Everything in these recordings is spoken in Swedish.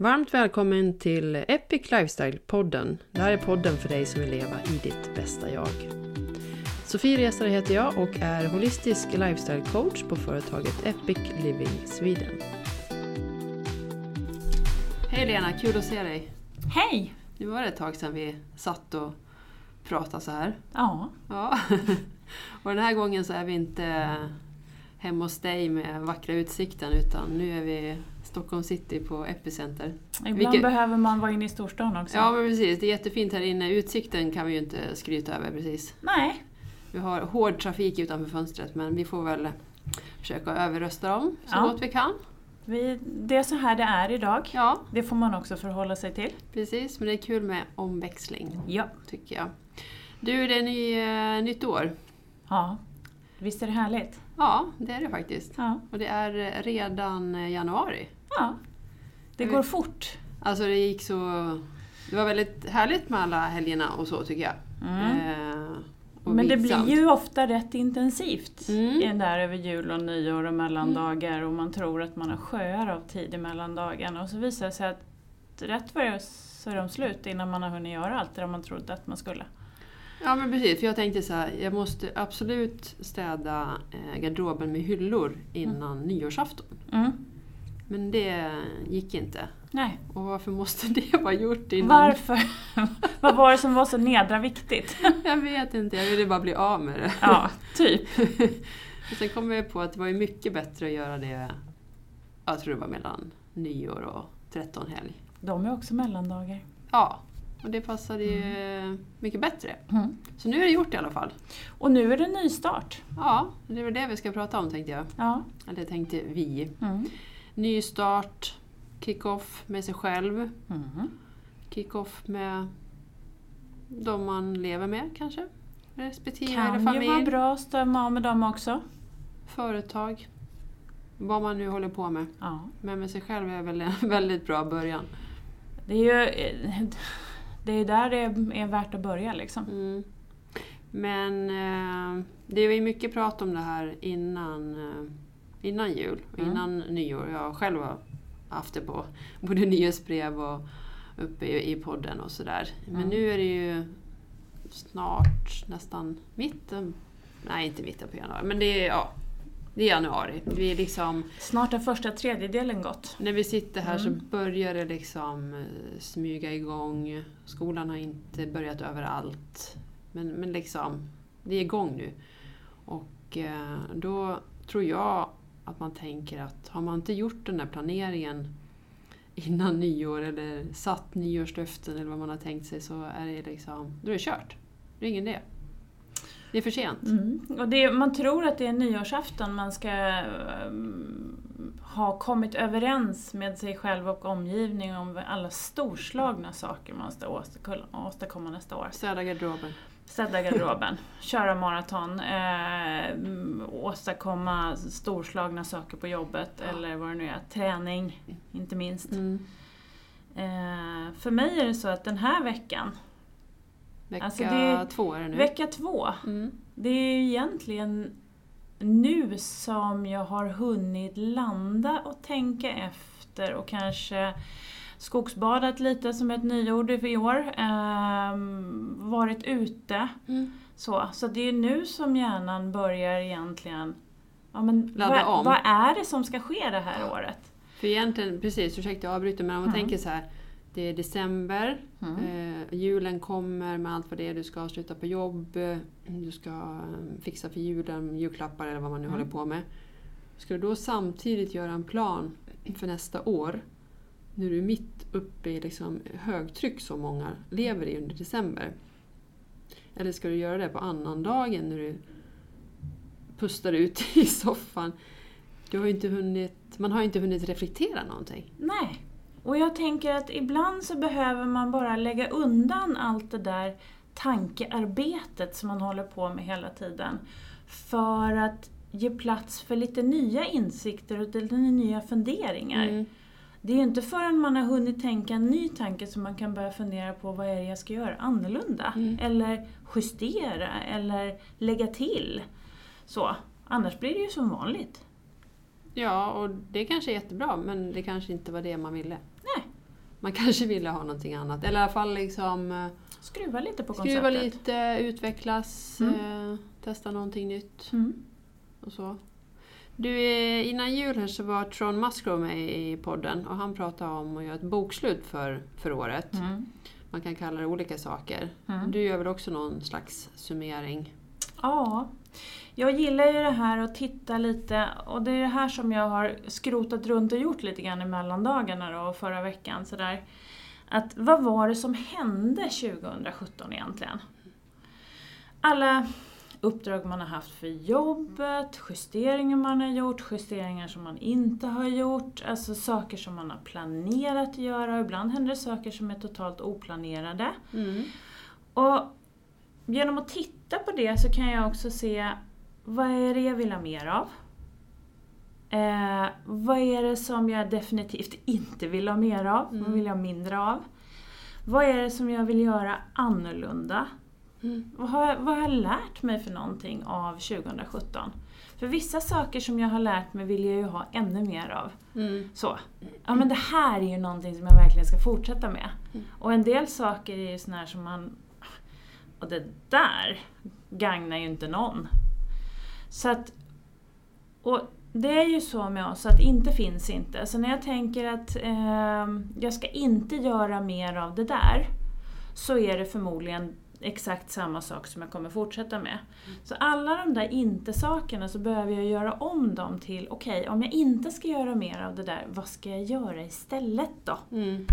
Varmt välkommen till Epic Lifestyle-podden. Det här är podden för dig som vill leva i ditt bästa jag. Sofie Resare heter jag och är holistisk lifestyle-coach på företaget Epic Living Sweden. Hej Lena, kul att se dig! Hej! Nu var det ett tag sedan vi satt och pratade så här. Ja, Ja. och den här gången så är vi inte hemma hos dig med vackra utsikten utan nu är vi Stockholm city på Epicenter. ibland Vilket- behöver man vara inne i storstan också. Ja men precis, det är jättefint här inne. Utsikten kan vi ju inte skryta över precis. Nej, Vi har hård trafik utanför fönstret men vi får väl försöka överrösta dem så Ja. gott vi kan. vi, det är så här det är idag. Ja, Det får man också förhålla sig till. precis. Men det är kul med omväxling, Ja. tycker jag. Du, det är ny, eh, nytt år. ja. Visst är det härligt? Ja, det är det faktiskt. Ja. Och det är redan eh, januari. Ja. Det Jag går vet- fort. Alltså det gick så... Det var väldigt härligt med alla helgerna och så tycker jag. Eh, och Men det blir ju ofta rätt intensivt Mm. där över jul och nyår och mellandagar och man tror att man har sjöar av tid i mellandagarna och så visar det sig att rätt vad det så är de slut innan man har hunnit göra allt det man trodde att man skulle. Ja men precis, för jag tänkte så här, jag måste absolut städa eh, garderoben med hyllor innan nyårsafton. Mm. Men det gick inte. Nej, Och varför måste det vara gjort innan? varför? Vad var det som var så nedra viktigt? Jag vet inte, jag ville bara bli av med det. Ja, typ. Och sen kom jag på att det var mycket bättre att göra det, jag tror det var mellan nyår och trettonhelg. De är också mellandagar. Ja, och det passade ju mycket bättre. Mm. Så nu är det gjort i alla fall. Och nu är det nystart. Ja, det är väl det vi ska prata om tänkte jag. Ja. Eller tänkte vi. Mm. Ny start, kick-off med sig själv, Mm. kick-off med de man lever med kanske. Respektive Kan eller ju familj, vara bra att stämma av med dem också. företag. Vad man nu håller på med. Ja. Men med sig själv är väl en väldigt bra början. Det är ju eh, det är där det är värt att börja liksom. Mm. Men eh, det var ju mycket prat om det här innan, eh, innan jul och Mm. innan nyår. Jag själv har haft det på både nyhetsbrev och uppe i, i podden och sådär. Men Mm. nu är det ju snart nästan mitten, nej inte mitten på januari, men det är, ja, det är januari. Vi är liksom, Snart har första tredjedelen gått. när vi sitter här Mm. så börjar det liksom eh, smyga igång. Skolan har inte börjat överallt. Men, men liksom, det är igång nu. Och eh, då tror jag att man tänker att har man inte gjort den där planeringen innan nyår eller satt nyårslöften eller vad man har tänkt sig så är det liksom, då är det kört. Det är ingen idé. Det är för sent. Mm. Och det, man tror att det är nyårsafton man ska ehm, ha kommit överens med sig själv och omgivning om alla storslagna saker man ska åstadkomma nästa år. Städa garderoben. Städa garderoben, köra maraton, eh, åstadkomma storslagna saker på jobbet Ja. eller vad det nu är. Träning, inte minst. Mm. Eh, för mig är det så att den här veckan, Vecka Alltså det- två är det nu. vecka två, Mm. det är ju egentligen nu som jag har hunnit landa och tänka efter och kanske skogsbadat lite som ett nyord i år. Ehm, varit ute. Mm. Så, så det är nu som hjärnan börjar egentligen ja, men Ladda vad, om. vad är det som ska ske det här året? För egentligen, precis, ursäkta jag avbryter, men om man Mm. tänker så här. Det är december, eh, julen kommer med allt vad det är. Du ska avsluta på jobb, du ska eh, fixa för julen, julklappar eller vad man nu Mm. håller på med. Ska du då samtidigt göra en plan för nästa år, du är mitt uppe i liksom högtryck som många lever i under december. Eller ska du göra det på annandagen när du pustar ut i soffan? Du har inte hunnit, man har inte hunnit reflektera någonting. Nej. Och jag tänker att ibland så behöver man bara lägga undan allt det där tankearbetet som man håller på med hela tiden. För att ge plats för lite nya insikter och lite nya funderingar. Mm. Det är ju inte förrän man har hunnit tänka en ny tanke som man kan börja fundera på vad är det jag ska göra annorlunda. Mm. Eller justera eller lägga till. Så. Annars blir det ju som vanligt. Ja, och det kanske är jättebra, men det kanske inte var det man ville. Nej. Man kanske ville ha någonting annat. Eller i alla fall liksom eh, Skruva lite på skruva konceptet. lite, utvecklas, Mm. eh, testa någonting nytt Mm. och så. Du, eh, innan jul här så var Tron Musgrove med i podden och han pratade om att göra ett bokslut för, för året. Mm. Man kan kalla det olika saker. Mm. Du gör väl också någon slags summering? Ja, jag gillar ju det här att titta lite och det är det här som jag har skrotat runt och gjort lite grann i mellandagarna då, och förra veckan. Sådär. Att vad var det som hände 2017 egentligen? Alla uppdrag man har haft för jobbet, justeringar man har gjort, justeringar som man inte har gjort, alltså saker som man har planerat att göra. Ibland händer det saker som är totalt oplanerade. Mm. Och genom att titta på det så kan jag också se vad är det jag vill ha mer av? Eh, vad är det som jag definitivt inte vill ha mer av? Vad vill jag ha mindre av? Vad är det som jag vill göra annorlunda? Mm. Vad, har, vad har jag lärt mig för någonting av 2017? För vissa saker som jag har lärt mig vill jag ju ha ännu mer av. Mm. Så. Ja men det här är ju någonting som jag verkligen ska fortsätta med. Och en del saker är ju såna här som man... Och det där gagnar ju inte någon. Så att... Och det är ju så med oss att inte finns inte. Så när jag tänker att eh, jag ska inte göra mer av det där så är det förmodligen exakt samma sak som jag kommer fortsätta med. Så alla de där inte-sakerna så behöver jag göra om dem till, okej om jag inte ska göra mer av det där, vad ska jag göra istället då? Mm.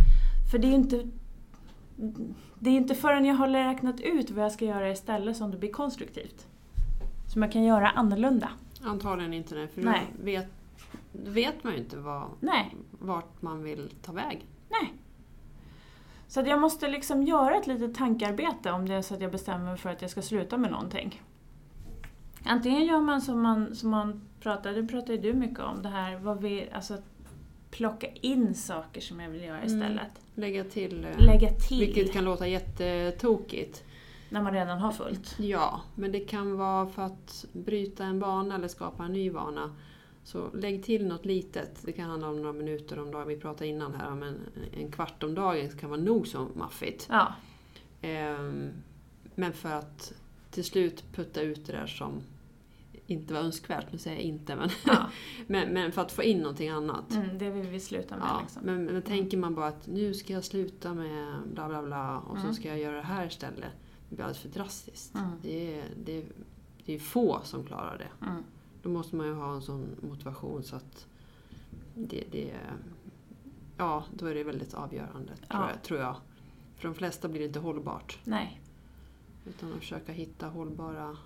För det är ju inte det är inte förrän jag har räknat ut vad jag ska göra istället som det blir konstruktivt. Som jag kan göra annorlunda. Antagligen inte det, för Nej. då vet, vet man ju inte vad, Nej, vart man vill ta vägen. nej. Så jag måste liksom göra ett litet tankearbete om det är så att jag bestämmer mig för att jag ska sluta med någonting. Antingen gör man som man, som man pratar, det pratar ju du mycket om, det här vad vi, alltså plocka in saker som jag vill göra Mm. istället. Lägga till, eh, Lägga till vilket kan låta jättetokigt. när man redan har fullt. Ja, men det kan vara för att bryta en vana eller skapa en ny vana. Så lägg till något litet. Det kan handla om några minuter om dagen. Vi pratade innan här om en, kvart om dagen kan vara nog så maffigt. Ja, Ehm, men för att till slut putta ut det där som inte var önskvärt, nu säger jag inte, men, ja. men, men för att få in någonting annat. Mm, det vill vi sluta med. Ja, liksom. men, men tänker man bara att nu ska jag sluta med bla bla bla och Mm. så ska jag göra det här istället. Det blir alldeles för drastiskt. Mm. Det, är, det, det är få som klarar det. Mm. Då måste man ju ha en sån motivation så att det, det Ja, då är det väldigt avgörande tror, Ja. jag, tror jag. För de flesta blir det inte hållbart. Nej. Utan att försöka hitta hållbara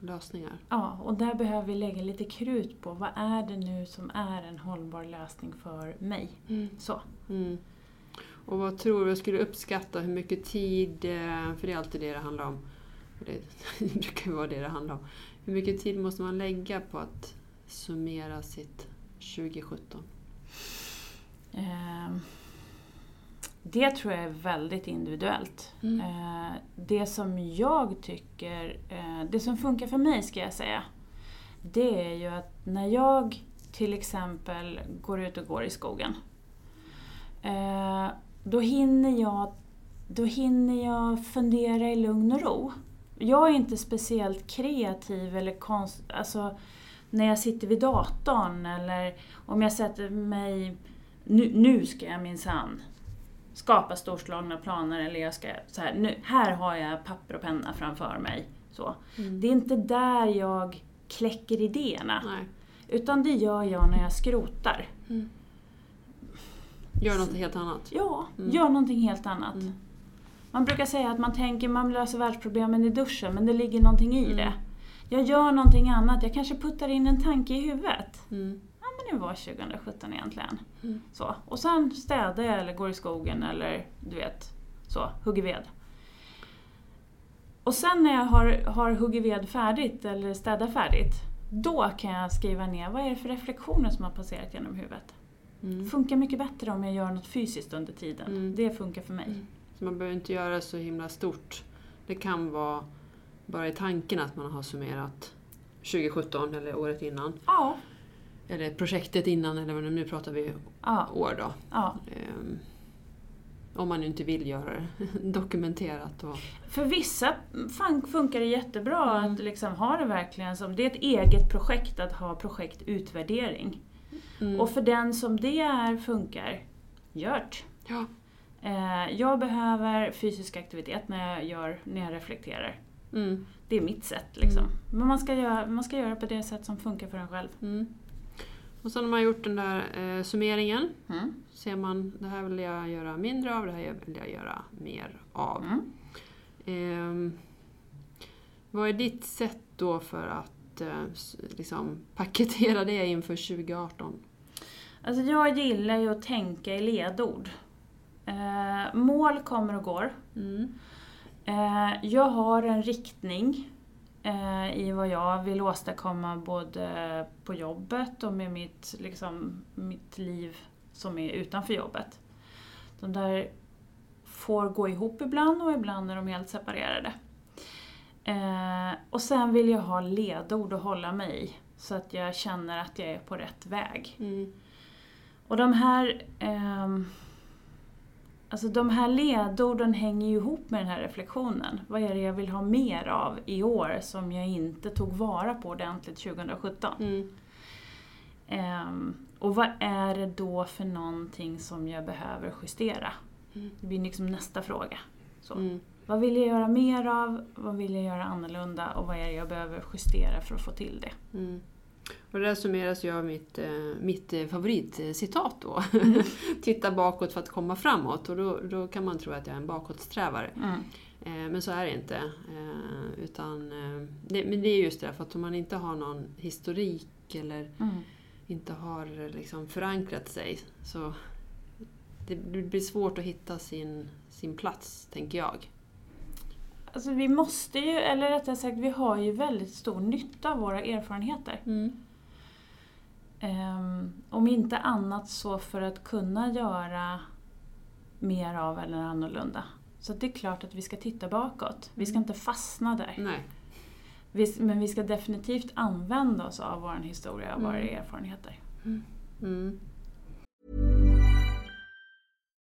lösningar. Ja, och där behöver vi lägga lite krut på vad är det nu som är en hållbar lösning för mig. Så. Mm. Och vad tror du, jag skulle uppskatta hur mycket tid, eh, för det är alltid det det handlar om. Det, det brukar vara det det handlar om. Hur mycket tid måste man lägga på att summera sitt 2017? Eh, det tror jag är väldigt individuellt. Mm. Eh, det som jag tycker, eh, det som funkar för mig ska jag säga, det är ju att när jag till exempel går ut och går i skogen, eh, då hinner jag då hinner jag fundera i lugn och ro. Jag är inte speciellt kreativ eller konst... Alltså, när jag sitter vid datorn eller om jag sätter mig... Nu, nu ska jag minsann skapa storslagna planer eller jag ska... Så här, nu, här har jag papper och penna framför mig. Så. Mm. Det är inte där jag kläcker idéerna. Nej. Utan det gör jag när jag skrotar. Gör något helt annat. Ja, Mm. gör någonting helt annat. Mm. Man brukar säga att man tänker man löser världsproblemen i duschen, men det ligger någonting i Mm. det. Jag gör någonting annat, jag kanske puttar in en tanke i huvudet. Mm. Ja, men det var 2017 egentligen. Mm. Så. Och sen städar jag eller går i skogen eller du vet, så, hugger ved. Och sen när jag har, har huggit ved färdigt eller städat färdigt, då kan jag skriva ner vad är det för reflektioner som har passerat genom huvudet. Mm. Funkar mycket bättre om jag gör något fysiskt under tiden. Mm. Det funkar för mig. Så man behöver inte göra så himla stort. Det kan vara bara i tanken att man har summerat 2017 eller året innan. Ja. Eller projektet innan, eller det nu pratar vi Ja. år då. ja. Ehm, om man inte vill göra det dokumenterat. Och, För vissa fun- funkar det jättebra Mm. att liksom ha det verkligen som, det är ett eget projekt att ha projektutvärdering. mm. Och för den som det är funkar, gjort. ja. Eh, jag behöver fysisk aktivitet när jag, gör, när jag reflekterar. Mm. Det är mitt sätt liksom. Mm. Men man ska, göra, man ska göra på det sätt som funkar för en själv. Mm. Och sen har man gjort den där eh, summeringen. Mm. Ser man, det här vill jag göra mindre av, det här vill jag göra mer av. Ehm, vad är ditt sätt då för att eh, liksom, paketera det inför 2018? Alltså jag gillar ju att tänka i ledord. Eh, mål kommer och går. Mm. Eh, jag har en riktning eh, i vad jag vill åstadkomma både på jobbet och med mitt, liksom, mitt liv som är utanför jobbet. De där får gå ihop ibland och ibland är de helt separerade. Eh, och sen vill jag ha ledord att hålla mig i så att jag känner att jag är på rätt väg. Mm. Och de här, ehm, alltså de här ledorden hänger ju ihop med den här reflektionen. Vad är det jag vill ha mer av i år som jag inte tog vara på ordentligt 2017? Mm. Ehm, och vad är det då för någonting som jag behöver justera? Mm. Det blir liksom nästa fråga. Så. Mm. Vad vill jag göra mer av? Vad vill jag göra annorlunda? Och vad är det jag behöver justera för att få till det? Mm. Och det där summeras ju av mitt, eh, mitt eh, favoritcitat då. Titta bakåt för att komma framåt. Och då, då kan man tro att jag är en bakåtsträvare. Mm. Eh, men så är det inte. Utan, det, men det är just det, för att om man inte har någon historik eller Mm. inte har liksom förankrat sig så det blir svårt att hitta sin, sin plats, tänker jag. Alltså vi måste ju, eller rättare sagt vi har ju väldigt stor nytta av våra erfarenheter. Ehm, om inte annat så för att kunna göra mer av eller annorlunda. Så det är klart att vi ska titta bakåt. Vi ska inte fastna där. Nej. Vi, men vi ska definitivt använda oss av vår historia och våra Mm. erfarenheter. Mm.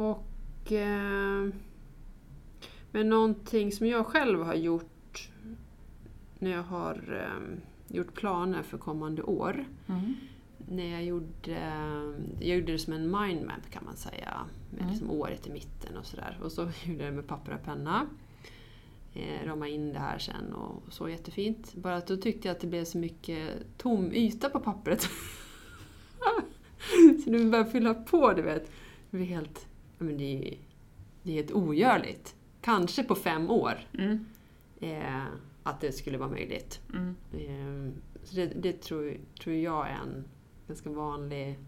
Och... Eh, men någonting som jag själv har gjort när jag har eh, gjort planer för kommande år. Mm. när jag gjorde, jag gjorde det som en mindmap kan man säga. Med Mm. liksom året i mitten och sådär. Och så gjorde jag det med papper och penna. Eh, ramade in det här sen och så jättefint. Bara att då tyckte jag att det blev så mycket tom yta på pappret. så nu började fylla på, du vet. Det blir helt, men det är, det är helt ogörligt. Kanske på fem år Mm. eh, att det skulle vara möjligt. Mm. Eh, så det, det tror, tror jag är en ganska vanlig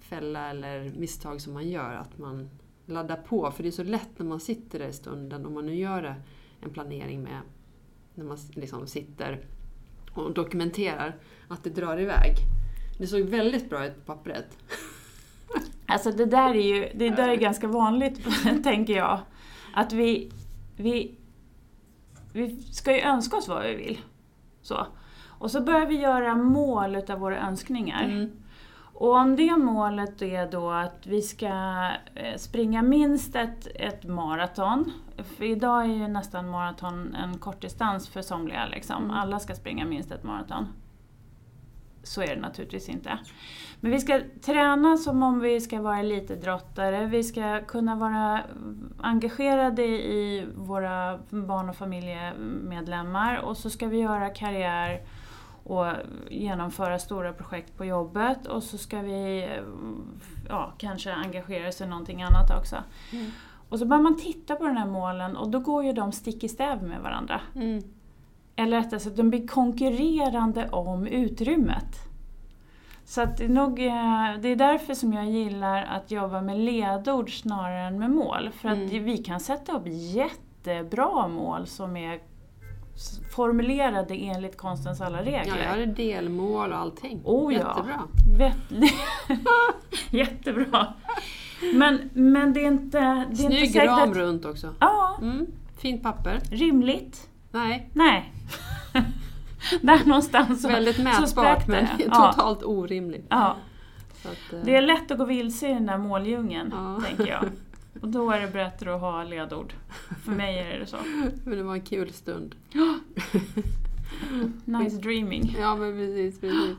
fälla eller misstag som man gör. Att man laddar på. För det är så lätt när man sitter där i stunden, om man nu gör en planering med när man liksom sitter och dokumenterar, att det drar iväg. Det såg väldigt bra ut på pappret. Alltså det där är ju det där är ganska vanligt, tänker jag. Att vi, vi, vi ska ju önska oss vad vi vill. Så. Och så börjar vi göra mål utav våra önskningar. Mm. Och om det målet är då att vi ska eh, springa minst ett, ett maraton. För idag är ju nästan maraton en kortdistans för somliga. Liksom. Alla ska springa minst ett maraton. Så är det naturligtvis inte. Men vi ska träna som om vi ska vara elitidrottare. Vi ska kunna vara engagerade i våra barn och familjemedlemmar. Och så ska vi göra karriär och genomföra stora projekt på jobbet och så ska vi ja, kanske engagera oss i någonting annat också. Mm. Och så börjar man titta på de här målen och då går ju de stick i stäv med varandra. Mm. Eller rättare sagt, de blir konkurrerande om utrymmet. Så att det, är nog, eh, det är därför som jag gillar att jobba med ledord snarare än med mål. För att Mm. vi kan sätta upp jättebra mål som är formulerade enligt konstens alla regler. Ja, jag hade delmål och allting. Oh ja. Jättebra. Vet- Jättebra. Men, men det är inte, det är inte Snygg säkert ram att... runt också. Ja, Mm. Fint papper. rimligt. Nej, Nej. Där någonstans väldigt mätbart men totalt orimligt. Ja, att, eh, det är lätt att gå vilse i den där måldjungeln, Ja. tänker jag. Och då är det bättre att ha ledord. För mig är det så. Men det var en kul stund. Nice dreaming. Ja, men precis, precis.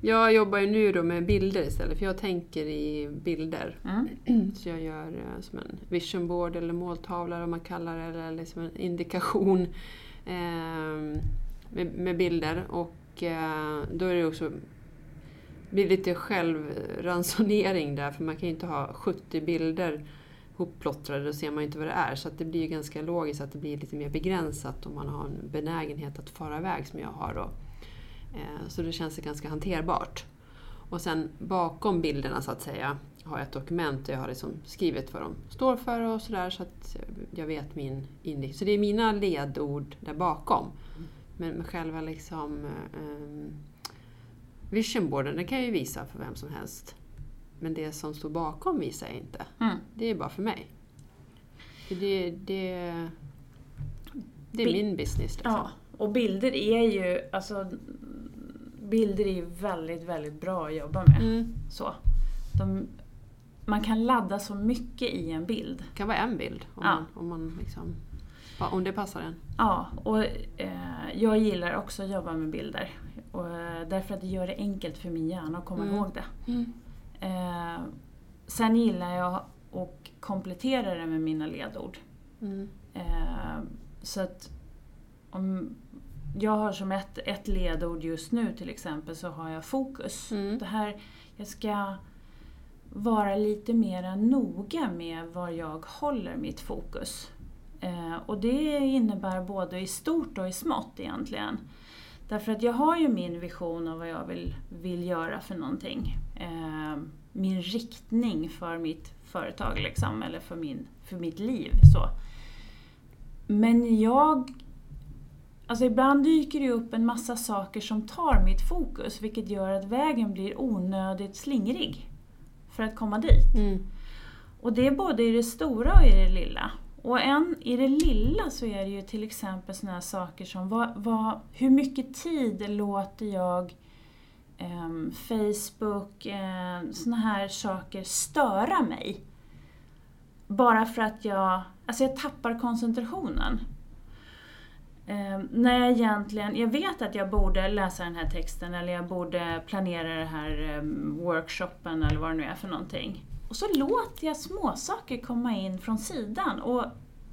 Jag jobbar ju nu då med bilder istället, för jag tänker i bilder. Mm. Så jag gör eh, som en vision board eller måltavla om man kallar det, eller liksom en indikation eh, med, med bilder. Och eh, då är det också blir lite självransonering där, för man kan ju inte ha 70 bilder hopplottrade, då ser man ju inte vad det är. Så att det blir ju ganska logiskt att det blir lite mer begränsat om man har en benägenhet att fara iväg som jag har då. Eh, Så det känns ganska hanterbart. Och sen bakom bilderna så att säga har jag ett dokument där jag har liksom skrivit vad de står för och sådär så att jag vet min inriktning. Så det är mina ledord där bakom. Men, men själva liksom um, visionboarden, den kan jag ju visa för vem som helst. Men det som står bakom visar jag inte. Mm. Det är bara för mig. För det, det, det är Bi- min business. Liksom. Ja, och bilder är ju, alltså, bilder är väldigt, väldigt bra att jobba med. Mm. Så. De, man kan ladda så mycket i en bild. Det kan vara en bild om, Ja. man, om, man liksom, ja, om det passar en. Ja, och eh, jag gillar också att jobba med bilder. Och, eh, därför att det gör det enkelt för min hjärna att komma Mm. ihåg det. Eh, sen gillar jag att komplettera det med mina ledord. Mm. Eh, så att om jag har som ett, ett ledord just nu till exempel så har jag fokus. Mm. Det här, jag ska vara lite mer noga med var jag håller mitt fokus. Eh, och det innebär både i stort och i smått egentligen. Därför att jag har ju min vision av vad jag vill, vill göra för någonting. Eh, min riktning för mitt företag liksom, eller för, min, för mitt liv. Så. Men jag... Alltså ibland dyker det upp en massa saker som tar mitt fokus vilket gör att vägen blir onödigt slingrig för att komma dit. Mm. Och det är både i det stora och i det lilla. Och en, i det lilla så är det ju till exempel sådana här saker som vad, vad, hur mycket tid låter jag eh, Facebook, eh, sådana här saker störa mig? Bara för att jag, alltså jag tappar koncentrationen. Eh, när jag egentligen, jag vet att jag borde läsa den här texten eller jag borde planera den här eh, workshopen eller vad det nu är för någonting. Och så låter jag småsaker komma in från sidan och,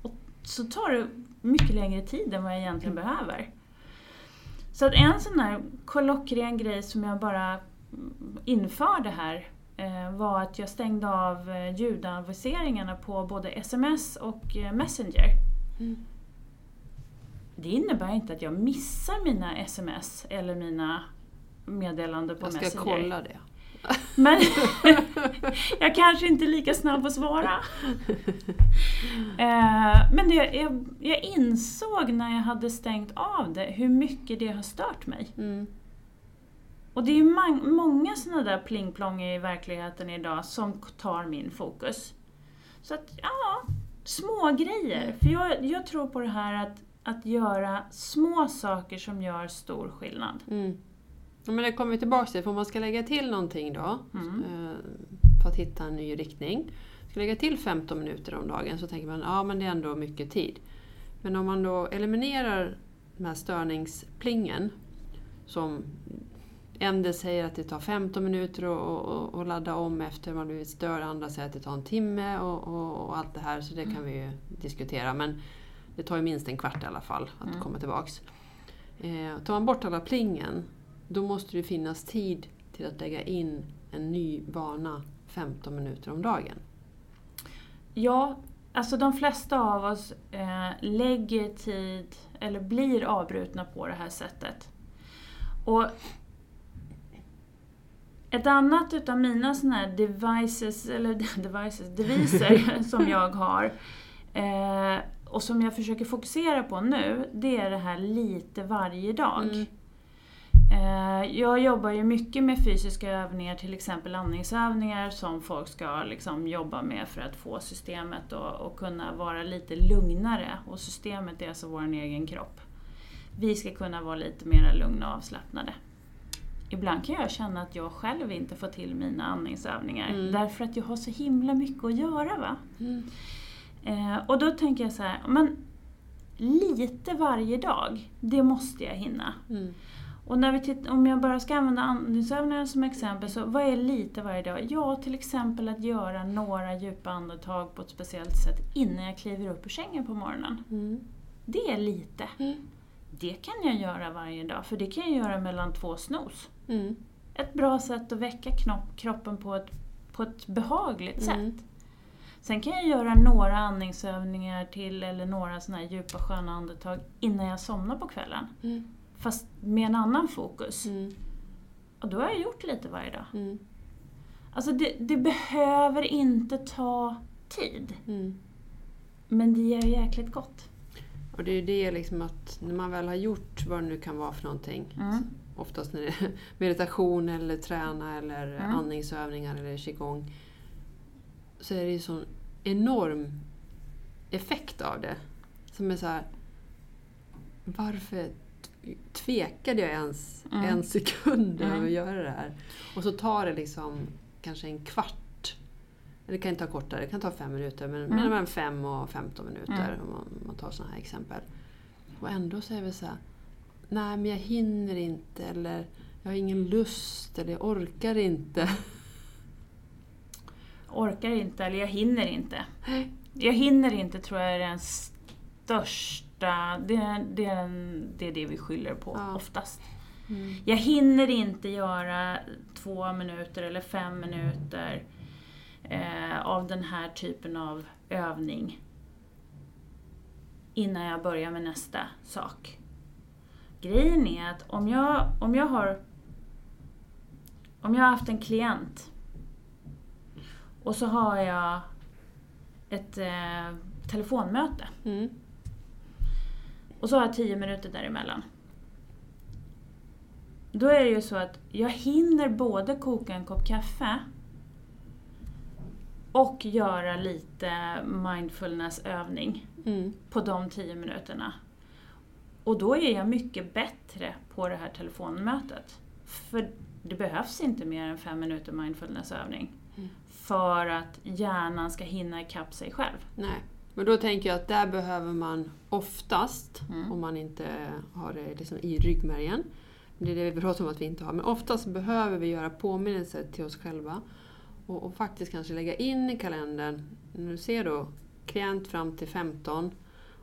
och så tar det mycket längre tid än vad jag egentligen behöver. Så att en sån här klockren grej som jag bara införde här eh, var att jag stängde av eh, ljudaviseringarna på både sms och eh, Messenger. Mm. Det innebär inte att jag missar mina sms eller mina meddelanden på Jag ska Messenger. kolla det. Men jag kanske inte är lika snabb att svara. Eh, Men det, jag, jag insåg när jag hade stängt av det hur mycket det har stört mig. Mm. Och det är ju många sådana där plingplong i verkligheten idag som tar min fokus. Så att, ja, små grejer. För jag, jag tror på det här att, att göra små saker som gör stor skillnad. Mm. Men det kommer vi tillbaka till, för om man ska lägga till någonting då, Mm. eh, för att hitta en ny riktning. Ska lägga till 15 minuter om dagen så tänker man ja men det är ändå mycket tid. Men om man då eliminerar den här störningsplingen, som en säger att det tar 15 minuter att- ladda om efter man blivit störd, andra säger att det tar en timme och, och, och allt det här, så det kan vi ju diskutera. Men det tar ju minst en kvart i alla fall att komma tillbaks. Eh, tar man bort alla plingen, då måste det finnas tid till att lägga in en ny vana 15 minuter om dagen. Ja, alltså de flesta av oss eh, lägger tid, eller blir avbrutna på det här sättet. Och ett annat utav mina såna här devices, eller devices, deviser som jag har eh, och som jag försöker fokusera på nu, det är det här lite varje dag. Mm. Eh, Jag jobbar ju mycket med fysiska övningar, till exempel andningsövningar som folk ska liksom jobba med för att få systemet att att kunna vara lite lugnare. Och systemet är alltså vår egen kropp. Vi ska kunna vara lite mer lugna och avslappnade. Ibland kan jag känna att jag själv inte får till mina andningsövningar Mm. därför att jag har så himla mycket att göra. Va? Mm. Eh, och då tänker jag så här, men lite varje dag, det måste jag hinna. Mm. Och när vi titt- om jag bara ska använda andningsövningar som exempel, så vad är lite varje dag? Ja, till exempel att göra några djupa andetag på ett speciellt sätt innan jag kliver upp ur sängen på morgonen. Mm. Det är lite. Mm. Det kan jag göra varje dag, för det kan jag göra mellan två snos. Mm. Ett bra sätt att väcka knopp, kroppen på ett, på ett behagligt Mm. sätt. Sen kan jag göra några andningsövningar till eller några såna här djupa sköna andetag innan jag somnar på kvällen. Fast med en annan fokus. Mm. Och då har jag gjort lite varje dag. Mm. Alltså det, det behöver inte ta tid, Mm. men det ger jäkligt gott. Och det är ju det liksom att när man väl har gjort vad det nu kan vara för någonting, Mm. oftast när det är meditation eller träna eller Mm. andningsövningar eller qigong, så är det ju sån enorm effekt av det. Som är så här, varför tvekade jag ens Mm. en sekund Mm. över att göra det här? Och så tar det liksom kanske en kvart. Eller det kan inte ta kortare, det kan ta fem minuter. Men Mm. mellan fem och 15 minuter Mm. om man, man tar sådana här exempel. Och ändå så är det så här, nej men jag hinner inte eller jag har ingen lust eller jag orkar inte. Orkar inte, eller jag hinner inte. Jag hinner inte tror jag är den största, det, är- det, den- det är det vi skyller på Ja. oftast. Mm. Jag hinner inte göra två minuter eller fem minuter eh, av den här typen av övning innan jag börjar med nästa sak. Grejen är att om jag, om jag har om jag har haft en klient och så har jag ett eh, telefonmöte Mm. Och så har jag tio minuter däremellan. Då är det ju så att jag hinner både koka en kopp kaffe och göra lite mindfulnessövning Mm. på de tio minuterna. Och då är jag mycket bättre på det här telefonmötet. För det behövs inte mer än fem minuter mindfulnessövning Mm. för att hjärnan ska hinna ikapp sig själv. Nej. Men då tänker jag att där behöver man oftast, Mm. om man inte har det liksom i ryggmärgen, det är det vi pratar om att vi inte har, men oftast behöver vi göra påminnelser till oss själva och, och faktiskt kanske lägga in i kalendern, när du ser då klient fram till 15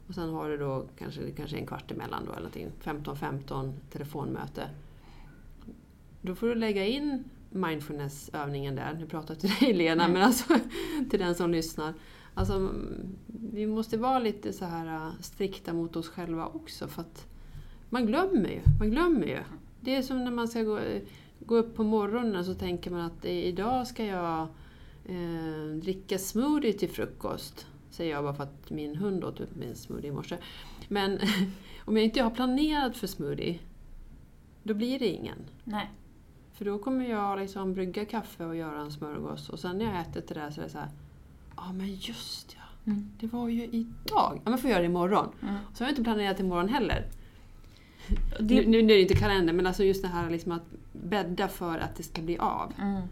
och sen har du då kanske, kanske en kvart emellan då, eller någonting, 15-15 telefonmöte. Då får du lägga in mindfulnessövningen där. Nu pratar jag till dig Lena, Mm. men alltså till den som lyssnar. Alltså, vi måste vara lite så här äh, strikta mot oss själva också för att man glömmer ju. Man glömmer ju. Det är som när man ska gå, gå upp på morgonen så tänker man att idag ska jag eh, dricka smoothie till frukost. Säger jag bara för att min hund åt upp min smoothie i morse. Men om jag inte har planerat för smoothie, då blir det ingen. Nej. För då kommer jag liksom brygga kaffe och göra en smörgås och sen när jag ätit det där så är det så här. Ja men just ja, Mm. det var ju idag. Ja men får göra det imorgon. Mm. Så har jag inte planerat imorgon heller. Det- Nu, nu är det inte kalender men alltså just det här liksom att bädda för att det ska bli av. Mm.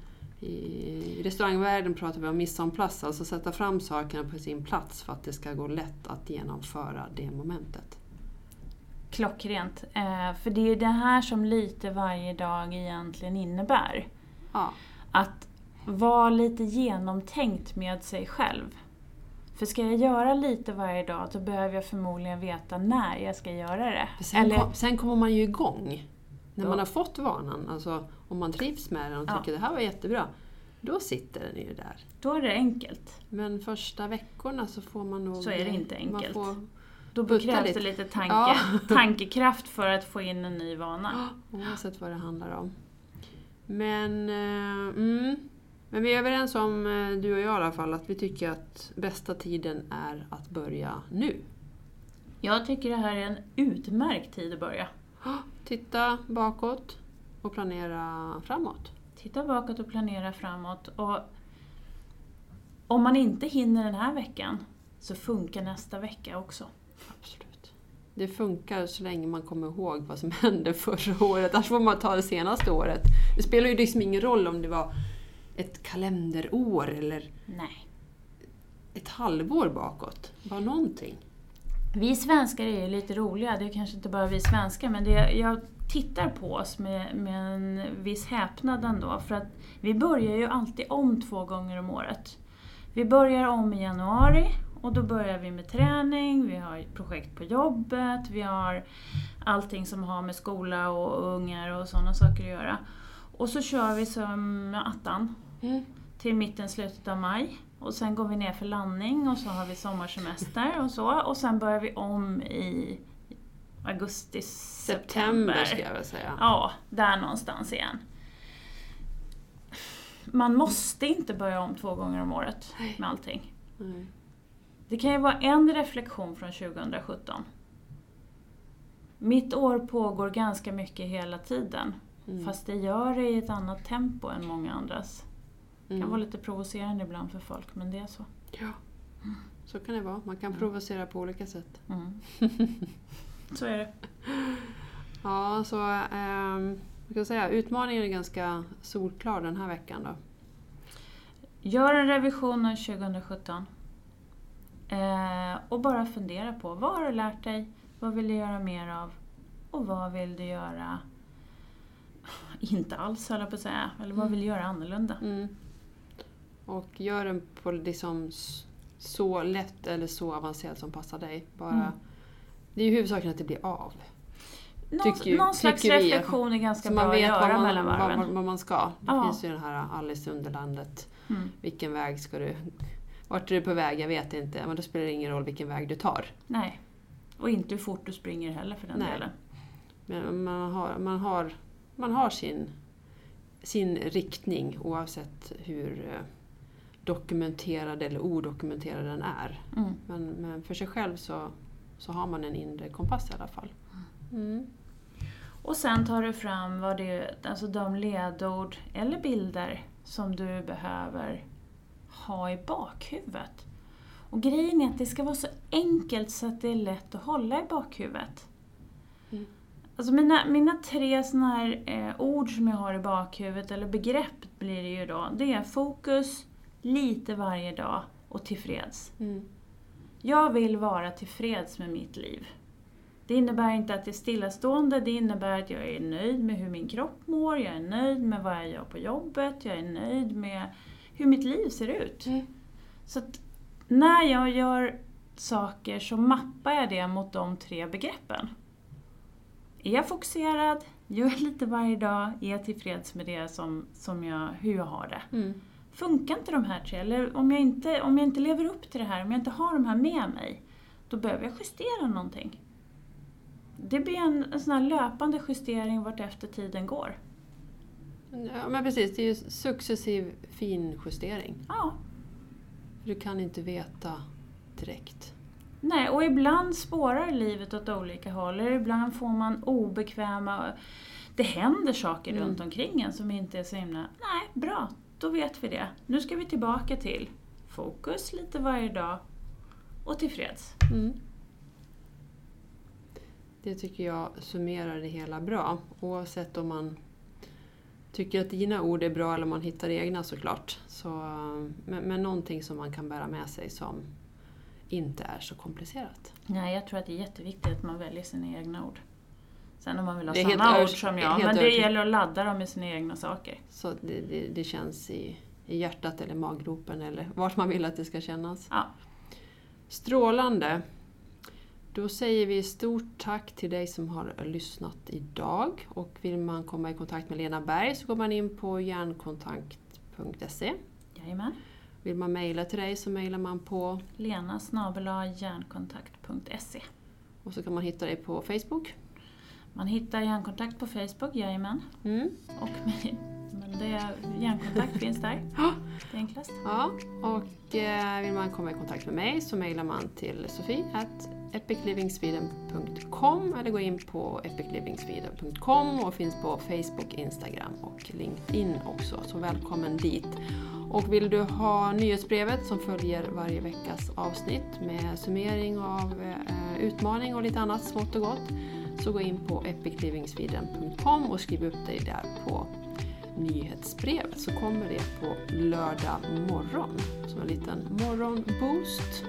I restaurangvärlden pratar vi om place, alltså sätta fram sakerna på sin plats för att det ska gå lätt att genomföra det momentet. Klockrent. Eh, för det är det här som lite varje dag egentligen innebär. Ja, Att vara lite genomtänkt med sig själv. För ska jag göra lite varje dag så behöver jag förmodligen veta när jag ska göra det. sen, Eller, kom, sen kommer man ju igång. När Ja. man har fått vanan, alltså om man trivs med den och Ja. tycker det här var jättebra, då sitter den ju där. då är det enkelt. Men första veckorna så får man nog... Så är det inte Man enkelt. får, Då krävs det lite tanke, Ja. tankekraft för att få in en ny vana. oavsett vad det handlar om. Men, eh, mm, men vi är överens om, eh, du och jag i alla fall, att vi tycker att bästa tiden är att börja nu. Jag tycker det här är en utmärkt tid att börja. Titta bakåt och planera framåt. Titta bakåt och planera framåt. Och om man inte hinner den här veckan så funkar nästa vecka också. Absolut. Det funkar så länge man kommer ihåg vad som hände förra året. Annars får man ta det senaste året. Det spelar ju liksom ingen roll om det var ett kalenderår eller Nej. ett halvår bakåt. Bara någonting. Vi svenskar är ju lite roliga, det är kanske inte bara vi svenskar, men det, jag tittar på oss med, med en viss häpnad ändå. För att vi börjar ju alltid om två gånger om året. Vi börjar om i januari och då börjar vi med träning, vi har projekt på jobbet, vi har allting som har med skola och ungar och sådana saker att göra. Och så kör vi som attan Mm. till mitten, slutet av maj. Och sen går vi ner för landning och så har vi sommarsemester och så. Och sen börjar vi om i augusti, September september. ska jag väl säga. Ja, där någonstans igen. Man måste inte börja om två gånger om året med allting. Nej. Det kan ju vara en reflektion från 2017. Mitt år pågår ganska mycket hela tiden. Mm. Fast det gör det i ett annat tempo än många andras. Det kan Mm. vara lite provocerande ibland för folk, men det är så. Ja, så kan det vara. Man kan provocera på olika sätt. Mm. så är det. Ja, så jag kan säga, utmaningen är ganska solklar den här veckan då. Gör en revision av 2017. Eh, och bara fundera på vad har du lärt dig? Vad vill du göra mer av? Och vad vill du göra inte alls höll jag på att säga. Eller vad vill du göra annorlunda? Mm. Och gör den på liksom så lätt eller så avancerat som passar dig. Bara, Mm. Det är ju huvudsaken att det blir av. Någon, Tycker- någon slags tycker reflektion är ganska bra att göra man, mellan varven. vad, vad man ska. Det Ja. finns ju den här Alice i Underlandet. Mm. Vilken väg ska du... Vart är du på väg? Jag vet inte. Men då spelar det ingen roll vilken väg du tar. Nej. Och inte hur fort du springer heller för den Nej. delen. Men man har, man har, man har sin, sin riktning oavsett hur eh, dokumenterad eller odokumenterad den är. Mm. Men, men för sig själv så, så har man en inre kompass i alla fall. Mm. Och sen tar du fram vad det, alltså de ledord eller bilder som du behöver ha i bakhuvudet. Och grejen är att det ska vara så enkelt så att det är lätt att hålla i bakhuvudet. Mm. Alltså mina, mina tre såna här eh, ord som jag har i bakhuvudet, eller begrepp blir det ju då, det är fokus, lite varje dag och tillfreds. Mm. Jag vill vara tillfreds med mitt liv. Det innebär inte att det är stillastående, det innebär att jag är nöjd med hur min kropp mår, jag är nöjd med vad jag gör på jobbet, jag är nöjd med hur mitt liv ser ut. Mm. Så när jag gör saker så mappar jag det mot de tre begreppen. Är jag fokuserad? Gör jag lite varje dag? Är jag tillfreds med det som, som jag, hur jag har det? Mm. Funkar inte de här tre, eller om jag, inte, om jag inte lever upp till det här, om jag inte har de här med mig, då behöver jag justera någonting. Det blir en, en sån här löpande justering vart efter tiden går. Ja, men precis, det är ju successiv finjustering. Ja, Du kan inte veta direkt. Nej, och ibland spårar livet åt olika håll. Eller ibland får man obekväma... Det händer saker Mm. runt omkring en som inte är så himla... Nej, bra, då vet vi det. Nu ska vi tillbaka till fokus lite varje dag och tillfreds. Mm. Det tycker jag summerar det hela bra. Oavsett om man tycker att dina ord är bra eller om man hittar egna såklart. Så, men, men någonting som man kan bära med sig som inte är så komplicerat. Nej, jag tror att det är jätteviktigt att man väljer sina egna ord. Sen om man vill ha samma ord som jag, men det gäller att ladda dem med sina egna saker. Så det, det, det känns i, i hjärtat eller maggropen eller vart man vill att det ska kännas. Ja. Strålande! Då säger vi stort tack till dig som har lyssnat idag. Och vill man komma i kontakt med Lena Berg så går man in på hjärnkontakt.se. Jajamän. Vill man mejla till dig så mejlar man på Lena hjärnkontakt.se och så kan man hitta dig på Facebook. Man hittar hjärnkontakt på Facebook, jajamän. Mm. Och mig. Men det, hjärnkontakt finns där. Det är enklast. Ja, och eh, vill man komma i kontakt med mig så mejlar man till sofie epiclivingsweden.com eller gå in på epiclivingsweden.com och finns på Facebook, Instagram och LinkedIn också. Så välkommen dit! Och vill du ha nyhetsbrevet som följer varje veckas avsnitt med summering av eh, utmaning och lite annat smått och gott så gå in på epiclivingsweden.com och skriv upp dig där på nyhetsbrevet så kommer det på lördag morgon som en liten morgonboost.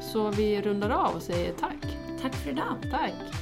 Så vi rundar av och säger tack. Tack för idag. Tack!